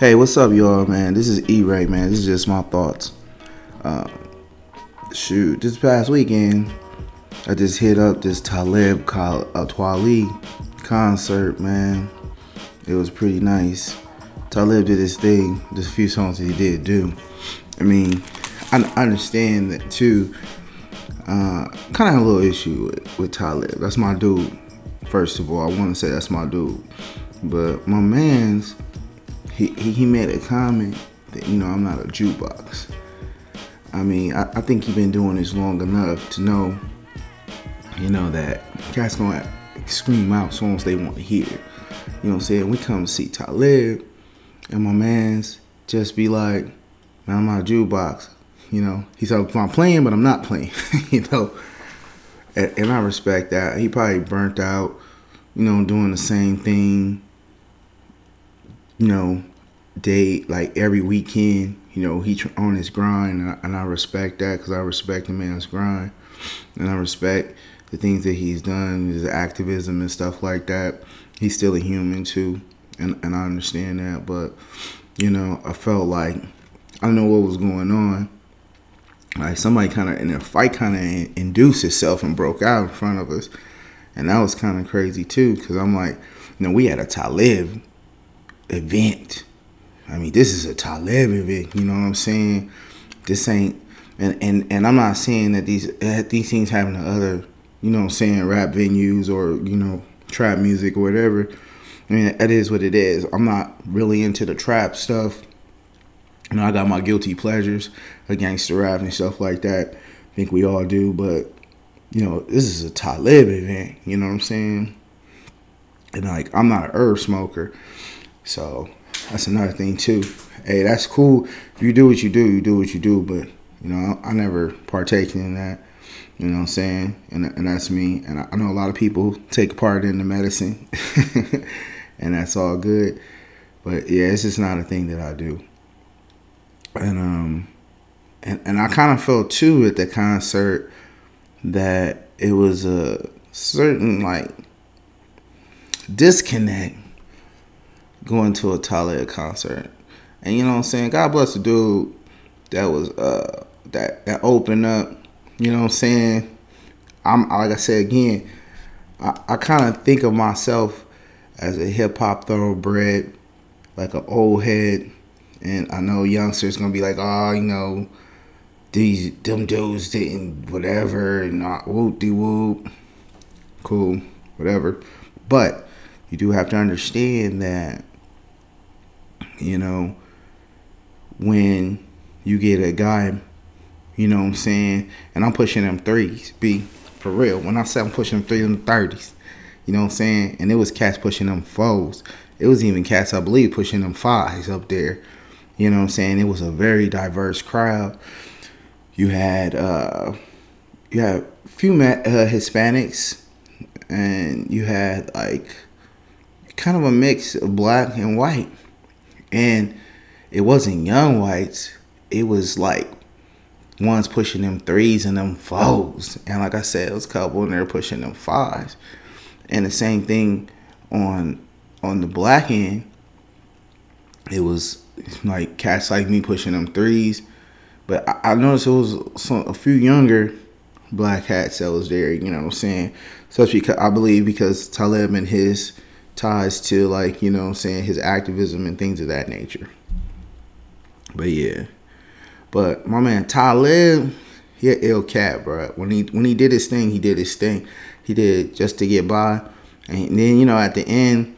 Hey, what's up, y'all, man? This is E Ray, man. This is just my thoughts. Um, shoot, this past weekend, I just hit up this Talib Kweli concert, man. It was pretty nice. Talib did his thing, just a few songs that he did do. I mean, I understand that too. Uh, kind of a little issue with, with Talib. That's my dude. First of all, I want to say that's my dude. But my man's he, he made a comment that you know I'm not a jukebox. I mean, I, I think he's been doing this long enough to know, you know, that cats gonna scream out songs they want to hear. You know what I'm saying? We come to see Talib, and my man's just be like, man, I'm not a jukebox. You know, he's like, I'm playing, but I'm not playing. you know, and, and I respect that. He probably burnt out, you know, doing the same thing you know, day like every weekend. You know, he on his grind, and I, and I respect that because I respect the man's grind, and I respect the things that he's done, his activism and stuff like that. He's still a human too, and and I understand that. But you know, I felt like I know what was going on. Like somebody kind of in a fight kind of induced itself and broke out in front of us, and that was kind of crazy too. Because I'm like, you know, we had a Talib event. I mean, this is a Talib event. You know what I'm saying? This ain't, and and and I'm not saying that these these things happen to other, you know, what I'm saying rap venues or you know trap music or whatever. I mean, that is what it is. I'm not really into the trap stuff. You know, I got my guilty pleasures against the rap and stuff like that. I think we all do, but you know, this is a Talib event. You know what I'm saying? And like, I'm not an herb smoker. So that's another thing too. Hey, that's cool. You do what you do, you do what you do. But you know, I, I never partake in that. You know what I'm saying? And, and that's me. And I, I know a lot of people take part in the medicine, and that's all good. But yeah, it's just not a thing that I do. And um, and and I kind of felt too at the concert that it was a certain like disconnect going to a Talib concert. And you know what I'm saying? God bless the dude that was uh that that opened up. You know what I'm saying? I'm like I said again, I, I kind of think of myself as a hip hop thoroughbred, like an old head. And I know youngsters gonna be like, oh, you know, these them dudes didn't whatever, and not whoop de whoop. Cool, whatever. But you do have to understand that you know, when you get a guy, you know what I'm saying, and I'm pushing them threes, be for real. When I said I'm pushing them threes in the thirties, you know what I'm saying? And it was cats pushing them foes. It was even cats, I believe, pushing them fives up there. You know what I'm saying? It was a very diverse crowd. You had uh you had a few uh, Hispanics and you had like kind of a mix of black and white. And it wasn't young whites. It was like ones pushing them threes and them fours. And like I said, it was a couple and they're pushing them fives. And the same thing on on the black end. It was like cats like me pushing them threes. But I, I noticed it was some, a few younger black hats that was there, you know what I'm saying? Especially because I believe because Talib and his ties to like you know I'm saying his activism and things of that nature. But yeah, but my man Talib, he a ill cat, bro. When he when he did his thing, he did his thing. He did just to get by, and then you know at the end,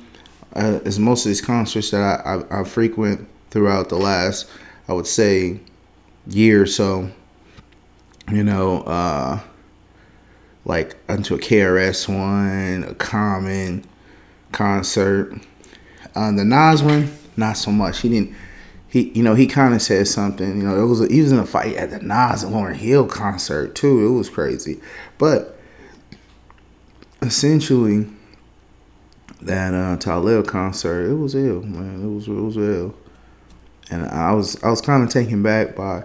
uh, as most of these concerts that I, I, I frequent throughout the last, I would say, year or so. You know, uh, like unto a KRS One, a Common, concert. Uh, the Nas one, not so much. He didn't. He, you know, he kind of said something. You know, it was a, he was in a fight at the Nas and Lauryn Hill concert too. It was crazy, but essentially, that uh, Talib concert, it was ill, man. It was it was ill, and I was I was kind of taken back by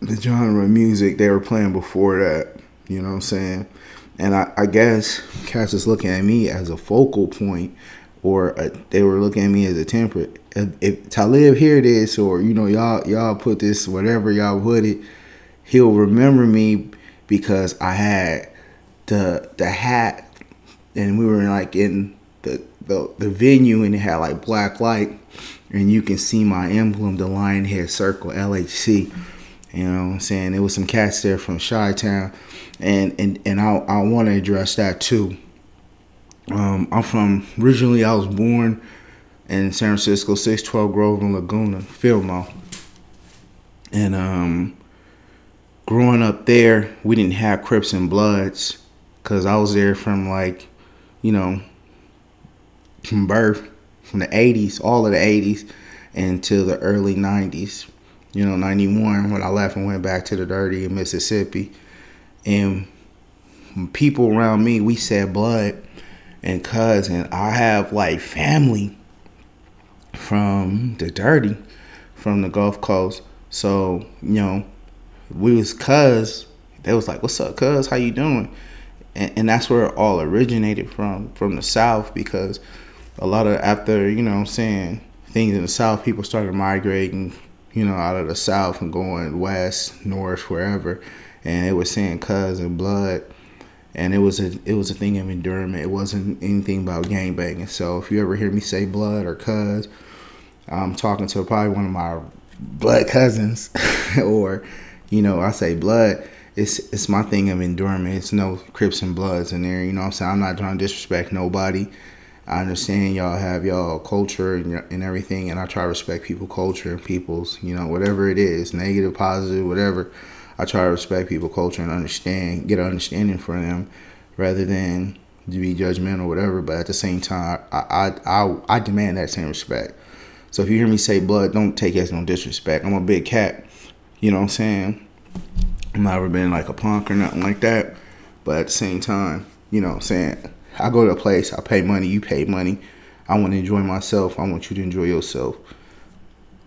the genre of music they were playing before that. You know what I'm saying? And I, I guess Cass is looking at me as a focal point or uh, they were looking at me as a temperate. If, if Talib hear this, or you know, y'all y'all put this whatever y'all put it, he'll remember me because I had the the hat, and we were like in the the, the venue, and it had like black light, and you can see my emblem, the lion head circle, LHC. You know what I'm saying? There was some cats there from Chi Town, and and and I I want to address that too um, I'm from originally I was born in San Francisco, 612 Grove and Laguna, Fillmore. And um, growing up there, we didn't have Crips and Bloods because I was there from like, you know, from birth, from the 80s, all of the 80s, until the early 90s. You know, 91 when I left and went back to the dirty in Mississippi. And people around me, we said blood and cousin. I have like family from the dirty, from the Gulf Coast. So, you know, we was cuz, they was like, What's up, cuz? How you doing? And, and that's where it all originated from, from the South, because a lot of after, you know I'm saying, things in the South, people started migrating, you know, out of the South and going west, north, wherever. And they were saying cuz and blood and it was a it was a thing of endurance. It wasn't anything about gang banging. So if you ever hear me say blood or cuz, I'm talking to probably one of my blood cousins, or you know I say blood. It's it's my thing of endurance. It's no Crips and Bloods in there. You know what I'm saying? I'm not trying to disrespect nobody. I understand y'all have y'all culture and, and everything, and I try to respect people culture and people's, you know, whatever it is, negative, positive, whatever. I try to respect people culture and understand, get an understanding for them, rather than to be judgmental or whatever. But at the same time, I I I, I demand that same respect. So if you hear me say blood, don't take it as no disrespect. I'm a big cat. You know what I'm saying? I've never been like a punk or nothing like that. But at the same time, you know what I'm saying? I go to a place, I pay money, you pay money. I want to enjoy myself. I want you to enjoy yourself.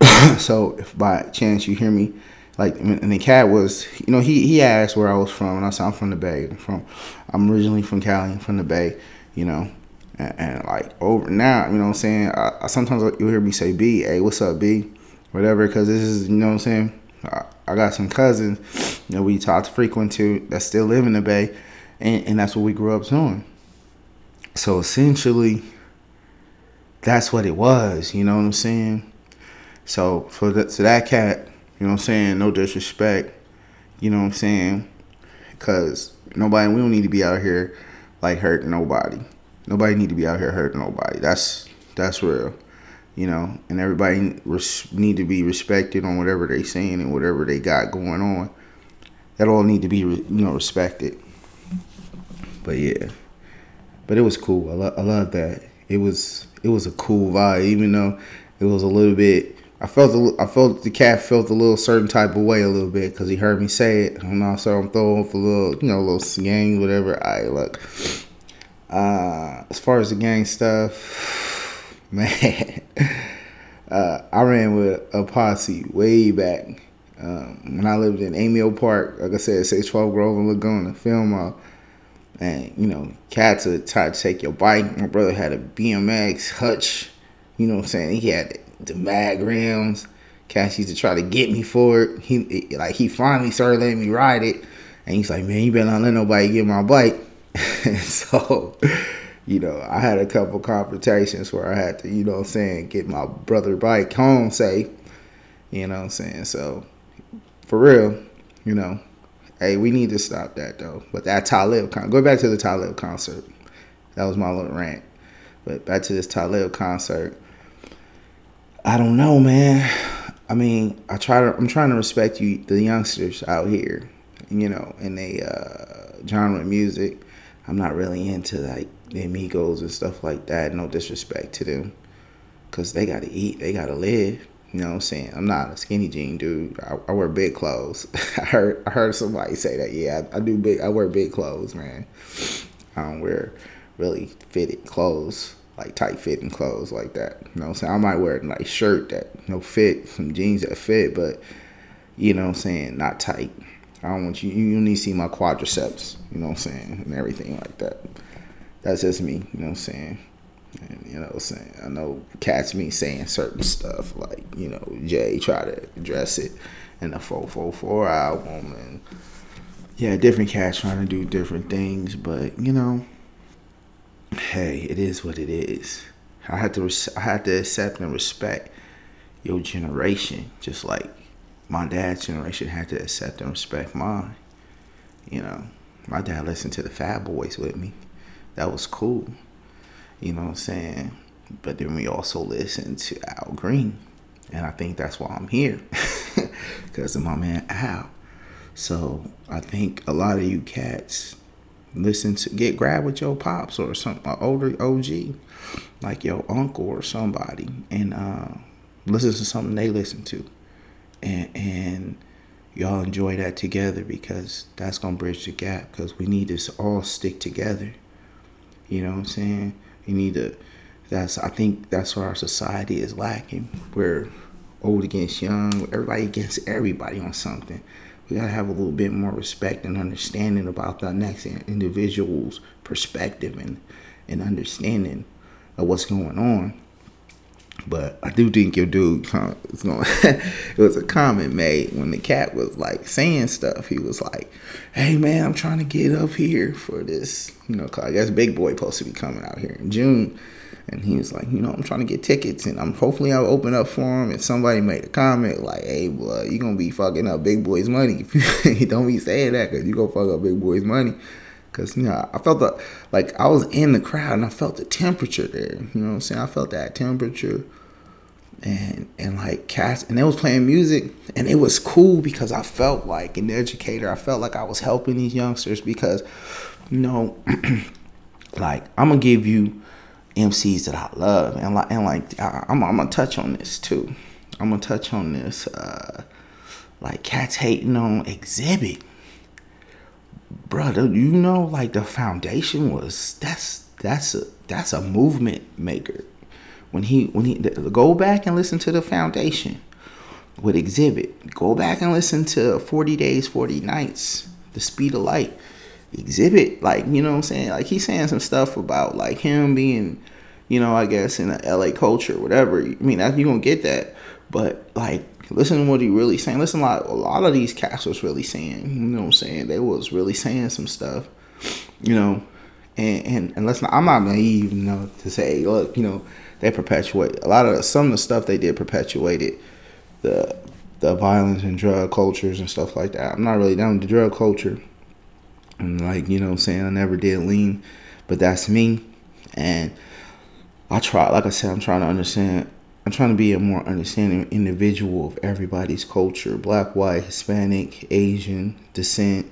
so if by chance you hear me like and the cat was you know he he asked where I was from and I said I'm from the Bay I'm from I'm originally from Cali I'm from the Bay you know and, and like over now you know what I'm saying I, I sometimes you'll hear me say B hey what's up B whatever because this is you know what I'm saying I, I got some cousins that we talk frequent to that still live in the Bay and, and that's what we grew up doing so essentially that's what it was you know what I'm saying so for the, so that cat you know what I'm saying? No disrespect. You know what I'm saying? Because nobody, we don't need to be out here like hurting nobody. Nobody need to be out here hurting nobody. That's that's real. You know, and everybody res- need to be respected on whatever they saying and whatever they got going on. That all need to be, you know, respected. But yeah, but it was cool. I, lo- I love that. It was it was a cool vibe, even though it was a little bit I felt I felt the cat felt a little certain type of way a little bit because he heard me say it. And I'm throwing for a little, you know, a little gang, whatever. I look. Uh, as far as the gang stuff, man, uh, I ran with a posse way back um, when I lived in Amio Park. Like I said, 612 Grove and Laguna, Fillmore. And you know, cats would try to take your bike. My brother had a BMX hutch. You know what I'm saying? He had the mag rims. Cash used to try to get me for it. He like he finally started letting me ride it, and he's like, "Man, you better not let nobody get my bike." so, you know, I had a couple confrontations where I had to, you know, I'm saying, get my brother bike home safe. You know, what I'm saying. So, for real, you know, hey, we need to stop that though. But that Talib con, go back to the Talib concert. That was my little rant. But back to this Talib concert. I don't know, man. I mean, I try to. I'm trying to respect you, the youngsters out here. You know, in the uh, genre of music. I'm not really into like the Amigos and stuff like that. No disrespect to them, cause they gotta eat, they gotta live. You know what I'm saying? I'm not a skinny jean dude. I, I wear big clothes. I heard I heard somebody say that. Yeah, I, I, do big. I wear big clothes, man. I don't wear really fitted clothes like tight fitting clothes like that. You know what I'm saying? I might wear nice shirt that you know fit, some jeans that fit, but you know what I'm saying, not tight. I don't want you you need to see my quadriceps, you know what I'm saying, and everything like that. That's just me, you know what I'm saying. And, you know, saying I know cats me saying certain stuff like you know Jay try to address it in the 444 album and yeah, different cats trying to do different things, but you know, hey, it is what it is. I had to I had to accept and respect your generation, just like my dad's generation had to accept and respect mine. You know, my dad listened to the Fat Boys with me. That was cool. You know what I'm saying? But then we also listen to Al Green. And I think that's why I'm here. Because of my man Al. So I think a lot of you cats listen to get grabbed with your pops or some older OG, like your uncle or somebody, and uh, listen to something they listen to, and and y'all enjoy that together because that's gonna bridge the gap because we need to all stick together. You know what I'm saying? You need to. That's I think that's where our society is lacking. We're old against young, everybody against everybody on something. We gotta have a little bit more respect and understanding about the next individual's perspective and and understanding of what's going on. But I do think your dude was going. it was a comment made when the cat was like saying stuff. He was like, "Hey man, I'm trying to get up here for this. You know, cause I guess Big Boi supposed to be coming out here in June." And he was like, you know, I'm trying to get tickets, and I'm hopefully I'll open up for him. And somebody made a comment like, "Hey, boy, you gonna be fucking up Big Boi's money don't be saying that, cause you gonna fuck up Big Boi's money." Cause you know, I felt the like I was in the crowd and I felt the temperature there. You know what I'm saying? I felt that temperature, and and like cats, and they was playing music, and it was cool because I felt like an educator. I felt like I was helping these youngsters because, you know, like I'm gonna give you MCs that I love, and like and like I, am I'm, gonna touch on this too. I'm gonna touch on this. Uh, like cats hating on Xzibit brother, you know, like the foundation was that's that's a that's a movement maker. When he when he go back and listen to the foundation with Xzibit. go back and listen to Forty Days, Forty Nights, The Speed of Light. Xzibit, like you know what I'm saying, like he's saying some stuff about like him being, you know, I guess in the LA culture, whatever. I mean, you're gonna get that, but like listen to what he really saying. Listen, a lot, a lot of these cats was really saying. You know what I'm saying? They was really saying some stuff. You know, and and, and let's not. I'm not naive, you know, to say, look, you know, they perpetuate a lot of some of the stuff they did perpetuated the the violence and drug cultures and stuff like that. I'm not really down with the drug culture. And like, you know what I'm saying? I never did lean, but that's me. And I try, like I said, I'm trying to understand I'm trying to be a more understanding individual of everybody's culture black, white, Hispanic, Asian, descent,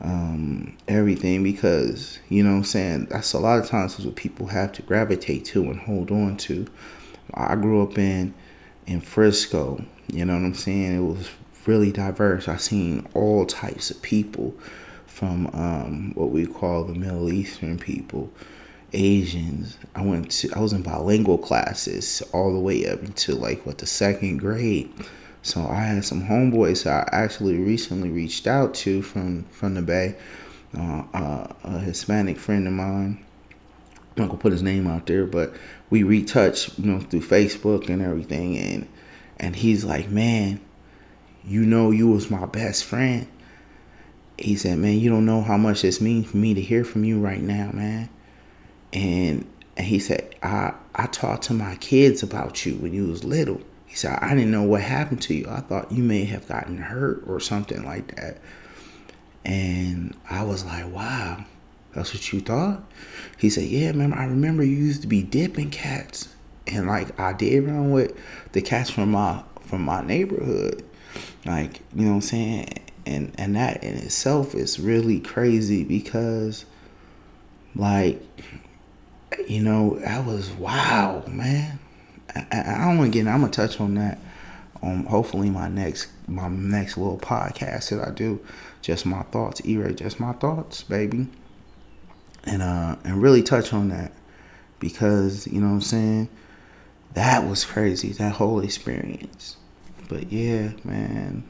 um, everything because, you know I'm saying, that's a lot of times what people have to gravitate to and hold on to. I grew up in in Frisco, you know what I'm saying? It was really diverse. I seen all types of people from um, what we call the Middle Eastern people Asians. I went to I was in bilingual classes all the way up until like what the second grade. So I had some homeboys I actually recently reached out to from from the Bay. Uh, uh, a Hispanic friend of mine. I'm not gonna put his name out there, but we retouched, you know, through Facebook and everything, and and he's like, man, you know, you was my best friend. He said, man, you don't know how much this means for me to hear from you right now, man and he said, I I talked to my kids about you when you was little. He said, I didn't know what happened to you. I thought you may have gotten hurt or something like that. And I was like, wow, that's what you thought? He said, yeah, man, I remember you used to be dipping cats. And like I did run with the cats from my from my neighborhood. Like, you know what I'm saying? And and that in itself is really crazy because like you know, that was wow, man. I, I don't want to get. I'm gonna touch on that. Um, hopefully my next my next little podcast that I do, just my thoughts, E-Ray, just my thoughts, baby. And uh, and really touch on that because you know what I'm saying. That was crazy. That whole experience. But yeah, man.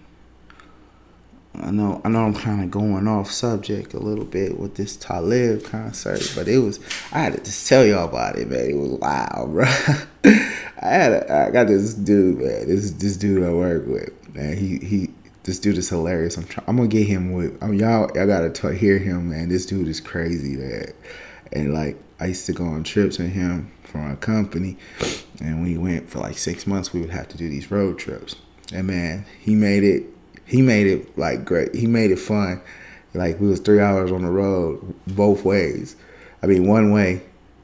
I know I know I'm kind of going off subject a little bit with this Talib concert, but it was I had to just tell y'all about it, man. It was wild, bro. I had a, I got this dude, man. This this dude I work with, man. He he. This dude is hilarious. I'm trying. I'm gonna get him with. I mean, y'all y'all gotta t- hear him, man. This dude is crazy, man. And like I used to go on trips with him from a company, and we went for like six months. We would have to do these road trips, and man, he made it he made it like great. He made it fun. Like we was three hours on the road both ways. I mean one way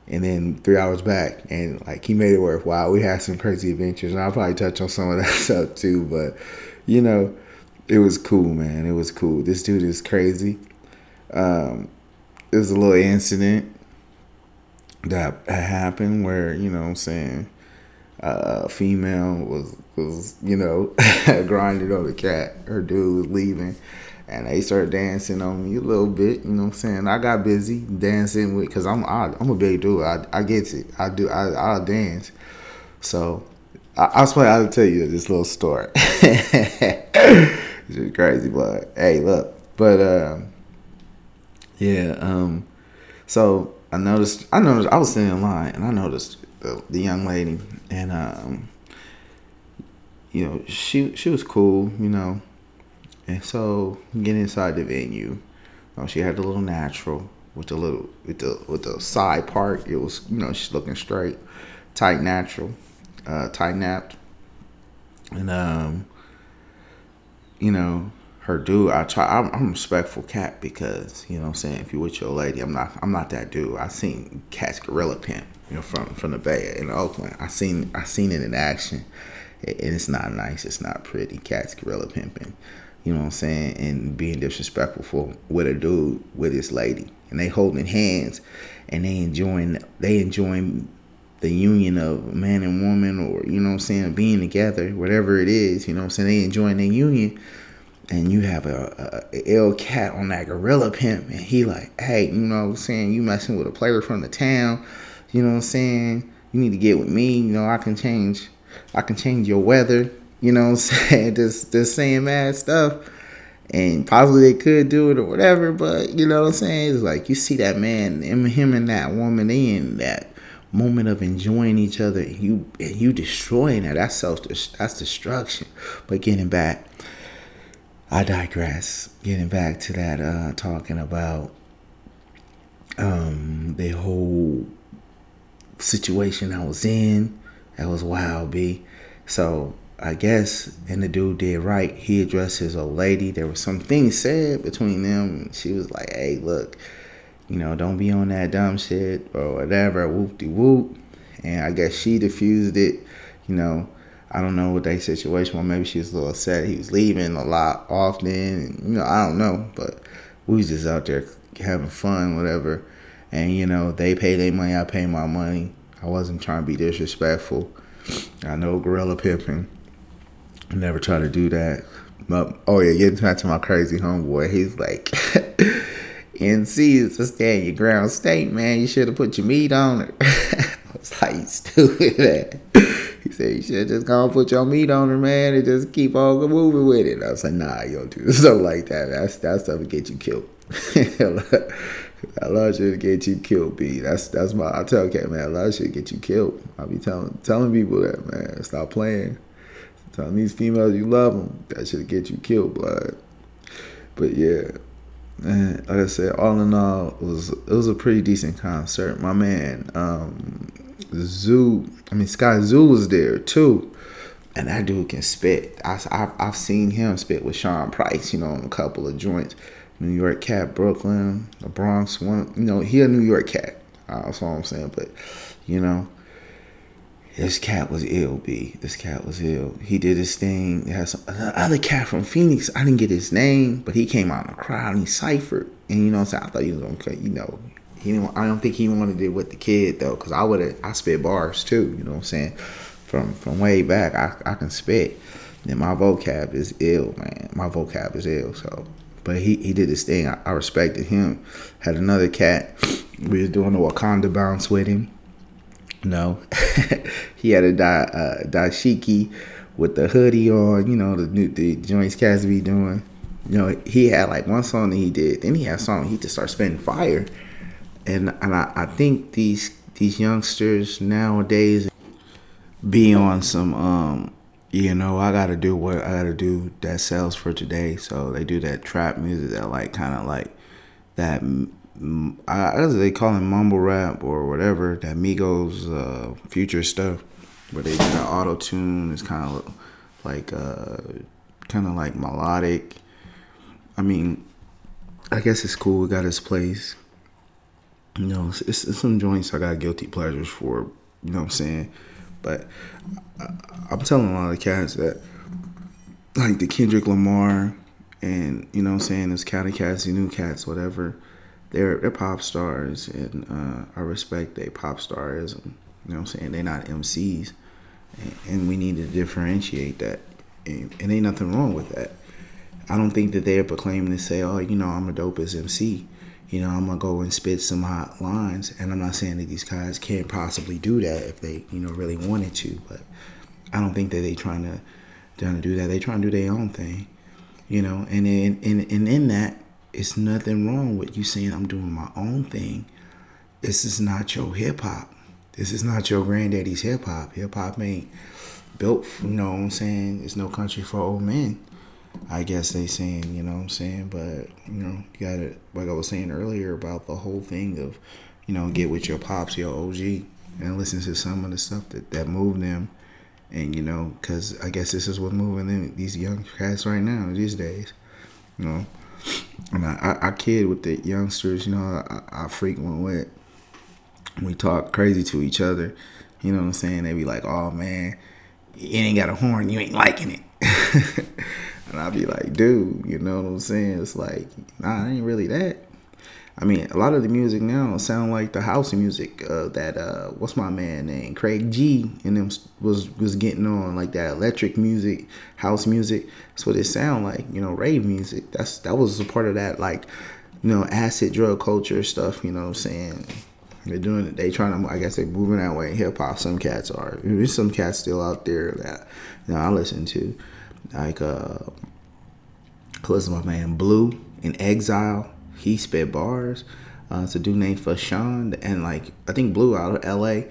and then three hours back and like he made it worthwhile. We had some crazy adventures and I'll probably touch on some of that stuff too, but you know, it was cool, man. It was cool. This dude is crazy. Um, it was a little incident that happened where, you know what I'm saying, uh, female was was you know grinding on the cat. Her dude was leaving, and they started dancing on me a little bit. You know what I'm saying? I got busy dancing with because I'm I, i am a big dude. I I get it. I do. I I'll dance. So I, I was I'll tell you this little story. it's crazy, but hey, look, but um, yeah, um, so I noticed. I noticed. I was sitting in line, and I noticed the, young lady, and um, you know, she she was cool, you know, and so get inside the venue. You know, she had a little natural with the little with the with the side part. It was you know she's looking straight, tight natural, uh, tight napped, and um, you know her dude. I try. I'm, I'm respectful cat because you know what I'm saying if you with your lady, I'm not. I'm not that dude. I seen cats gorilla pimp you know, from from the Bay in Oakland. I seen I seen it in action, and it's not nice. It's not pretty. Cats gorilla pimping, you know what I'm saying, and being disrespectful for with a dude with his lady, and they holding hands, and they enjoying they enjoying the union of man and woman, or you know what I'm saying, being together, whatever it is, you know what I'm saying. They enjoying their union. And you have a, a, a L cat on that gorilla pimp, and he like, hey, you know what I'm saying? You messing with a player from the town you know what I'm saying? You need to get with me. You know, I can change. I can change your weather. You know what I'm saying? Just just saying mad stuff. And possibly they could do it or whatever, but you know what I'm saying? It's like you see that man, him and that woman in that moment of enjoying each other, you and you destroying that. That's self that's destruction. But getting back, I digress. Getting back to that, uh, talking about um the whole situation I was in. That was wild, B. So I guess, and the dude did right. He addressed his old lady. There was some things said between them. She was like, "Hey, look, you know, don't be on that dumb shit or whatever." Whoop de whoop. And I guess she diffused it. You know, I don't know what that situation was. Maybe she was a little upset. He was leaving a lot often. You know, I don't know. But we was just out there having fun, whatever and you know they pay their money, I pay my money. I wasn't trying to be disrespectful. I know gorilla pimping. I never try to do that. But oh yeah, getting back to my crazy homeboy, he's like, NC is a stand your ground state, man. You should have put your meat on it. I was like, stupid man. He said you should just go put your meat on her, man, and just keep on moving with it. I was like, nah, you don't do stuff like that. That's that stuff will get you killed. a lot of shit get you killed, B. That's that's my I tell Cat man, a lot of shit get you killed. I be telling telling people that man, stop playing. Telling these females you love them, that should get you killed, blood. But yeah, man, like I said, all in all, it was it was a pretty decent concert. My man, um, Zoo, I mean Skyzoo was there too. And that dude can spit. I, I, I've seen him spit with Sean Price, you know, on a couple of joints. New York cat, Brooklyn, the Bronx. One, you know, he a New York cat. Uh, that's all I'm saying. But you know, this cat was ill. B. This cat was ill. He did his thing. There some other cat from Phoenix. I didn't get his name, but he came out in the crowd and he ciphered. And you know, saying I thought he was gonna, cut, you know, he didn't. I don't think he wanted it with the kid though, because I would have. I spit bars too. You know what I'm saying? From from way back, I I can spit. And my vocab is ill, man. My vocab is ill. So but he, he did his thing. I, I respected him. Had another cat. We was doing a Wakanda bounce with him. No, he had a da, uh, dashiki with the hoodie on. You know the new the joints cats be doing. you know, he had like one song that he did. Then he had a song he just started spitting fire, and and I, I think these these youngsters nowadays be on some um you know I gotta do what I gotta do that sells for today. So they do that trap music that like kind of like that. I guess they call it mumble rap or whatever that Migos uh, future stuff, where they do that auto tune. It's kind of like uh, kind of like melodic. I mean, I guess it's cool. It got its place. You know, it's, it's, some joints I got guilty pleasures for. You know what I'm saying? But I, I'm telling a lot of cats that, like the Kendrick Lamar, and you know what I'm saying, this County Cats, the new cats, whatever. They're they're pop stars, and uh, I respect they pop stars. You know what I'm saying? They're not MCs, and, and we need to differentiate that. And, and ain't nothing wrong with that. I don't think that they're proclaiming to say, "Oh, you know, I'm a dope as MC." You know, I'm gonna go and spit some hot lines, and I'm not saying that these guys can't possibly do that if they, you know, really wanted to, but I don't think that they trying to trying to do that. They trying to do their own thing, you know. And in and, and in that, it's nothing wrong with you saying I'm doing my own thing. This is not your hip hop. This is not your granddaddy's hip hop. Hip hop ain't built, you know what I'm saying? It's no country for old men. I guess they saying, you know what I'm saying? But, you know, you got it, like I was saying earlier about the whole thing of, you know, get with your pops, your OG, and listen to some of the stuff that, that moved them. And, you know, because I guess this is what's moving them, these young cats right now, these days. You know, and I, I, I kid with the youngsters, you know, I, I frequent with. We talk crazy to each other. You know what I'm saying? They be like, oh, man, you ain't got a horn, you ain't liking it. And I'd be like, dude, you know what I'm saying? It's like, nah, I ain't really that. I mean, a lot of the music now sound like the house music uh, that uh, what's my man name, Craig G, and them was was getting on like that electric music, house music. That's what it sound like, you know, rave music. That's that was a part of that like, you know, acid drug culture stuff. You know what I'm saying? They're doing it. They trying to. I guess they're moving that way. Hip hop. Some cats are. There's some cats still out there that you know I listen to like uh what's my man Blu and Exile. He spit bars. Uh, it's a dude named Fashawn, and like I think Blu out of L.A.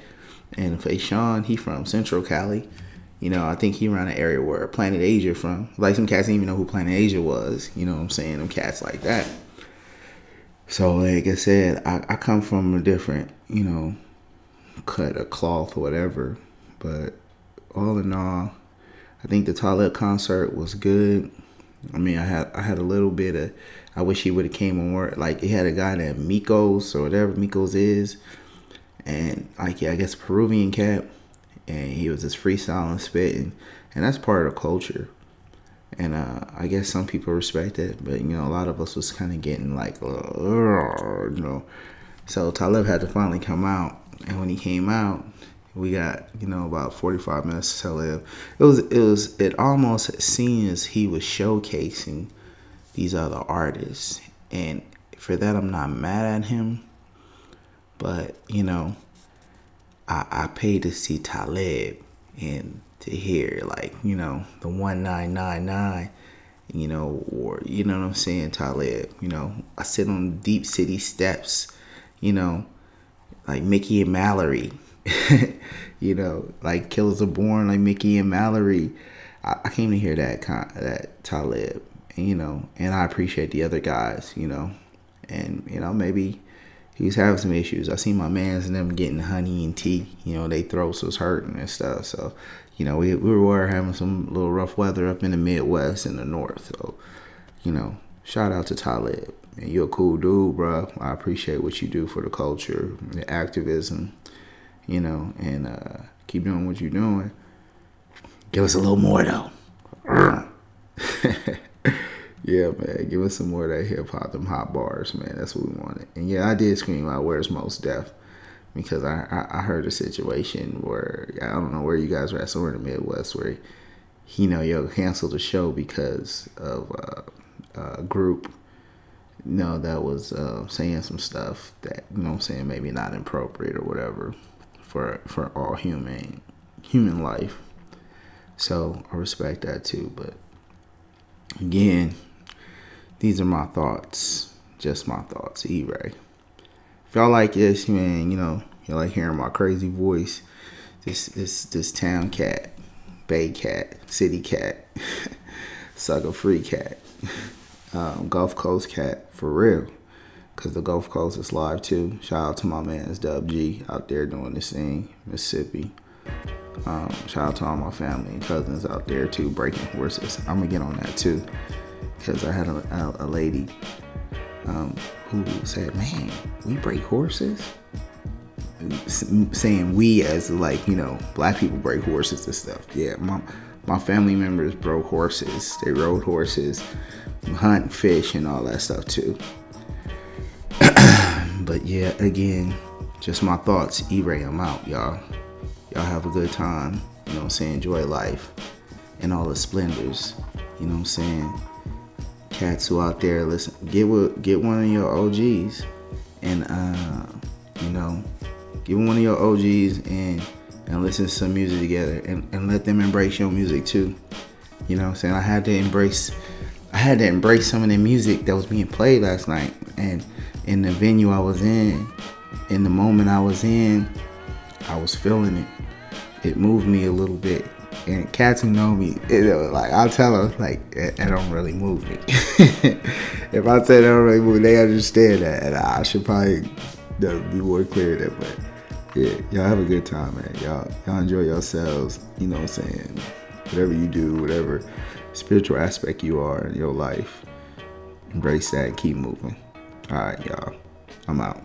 and Fashawn, he from Central Cali. You know, I think he around an area where Planet Asia from. Like some cats didn't even know who Planet Asia was. You know what I'm saying? Them cats like that. So like I said, I, I come from a different, you know, cut of cloth or whatever. But all in all, I think the Talib concert was good. I mean, I had I had a little bit of. I wish he would have came on work. Like he had a guy named Migos or whatever Migos is, and like yeah, I guess Peruvian cat, and he was just freestyling, spitting, and that's part of the culture. And uh, I guess some people respect it, but you know, a lot of us was kind of getting like, uh, you know. So Talib had to finally come out, and when he came out, we got you know about 45 minutes to live. It was it was it almost seemed as he was showcasing these other artists and for that i'm not mad at him but you know i i paid to see talib and to hear like you know the 1999 you know or you know what i'm saying talib you know i sit on deep city steps you know like mickey and mallory you know, like Killers Are Born, like Mickey and Mallory. I, I came to hear that con- that Talib, and, you know, and I appreciate the other guys, you know, and you know maybe he was having some issues. I seen my man's and them getting honey and tea. You know, they throats was hurting and stuff. So, you know, we we were having some little rough weather up in the Midwest and the North. So, you know, shout out to Talib. And you're a cool dude, bro. I appreciate what you do for the culture, the activism you know, and uh, keep doing what you're doing. Give us a little more though. yeah, man, give us some more of that hip hop, them hot bars, man. That's what we wanted. And yeah, I did scream out "Where's Mos Def" because I, I, I heard a situation where I don't know where you guys were at, somewhere in the Midwest, where you know yo canceled the show because of uh, a group you know that was uh, saying some stuff that you know I'm saying maybe not appropriate or whatever for for all human human life. So I respect that too. But again, these are my thoughts. Just my thoughts. E Ray. If y'all like this, man, you know, you like hearing my crazy voice. This this this town cat, bay cat, city cat, sucker free cat, um, Gulf Coast cat for real. Cause the Gulf Coast is live too. Shout out to my man's Dub G out there doing this thing, Mississippi. Um, shout out to all my family and cousins out there too, breaking horses. I'm gonna get on that too, cause I had a, a, a lady um, who said, "Man, we break horses." saying we as like you know black people break horses and stuff. Yeah, my my family members broke horses. They rode horses, hunt, fish, and all that stuff too. but yeah, again, just my thoughts. E-Ray, I'm out, y'all. Y'all have a good time. You know what I'm saying? Enjoy life and all the splendors. You know what I'm saying? Cats who out there, listen, get with, get one of your OGs and uh, you know, get one of your OGs and and listen to some music together and, and let them embrace your music too. You know what I'm saying? I had to embrace I had to embrace some of the music that was being played last night and in the venue I was in, in the moment I was in, I was feeling it. It moved me a little bit. And cats who know me, it, like I'll tell them, like it, don't really move me. if I say it don't really move, they understand that, and I should probably be more clear that. But yeah, y'all have a good time, man. Y'all y'all enjoy yourselves. You know what I'm saying? Whatever you do, whatever spiritual aspect you are in your life, embrace that. Keep moving. All right, y'all. I'm out.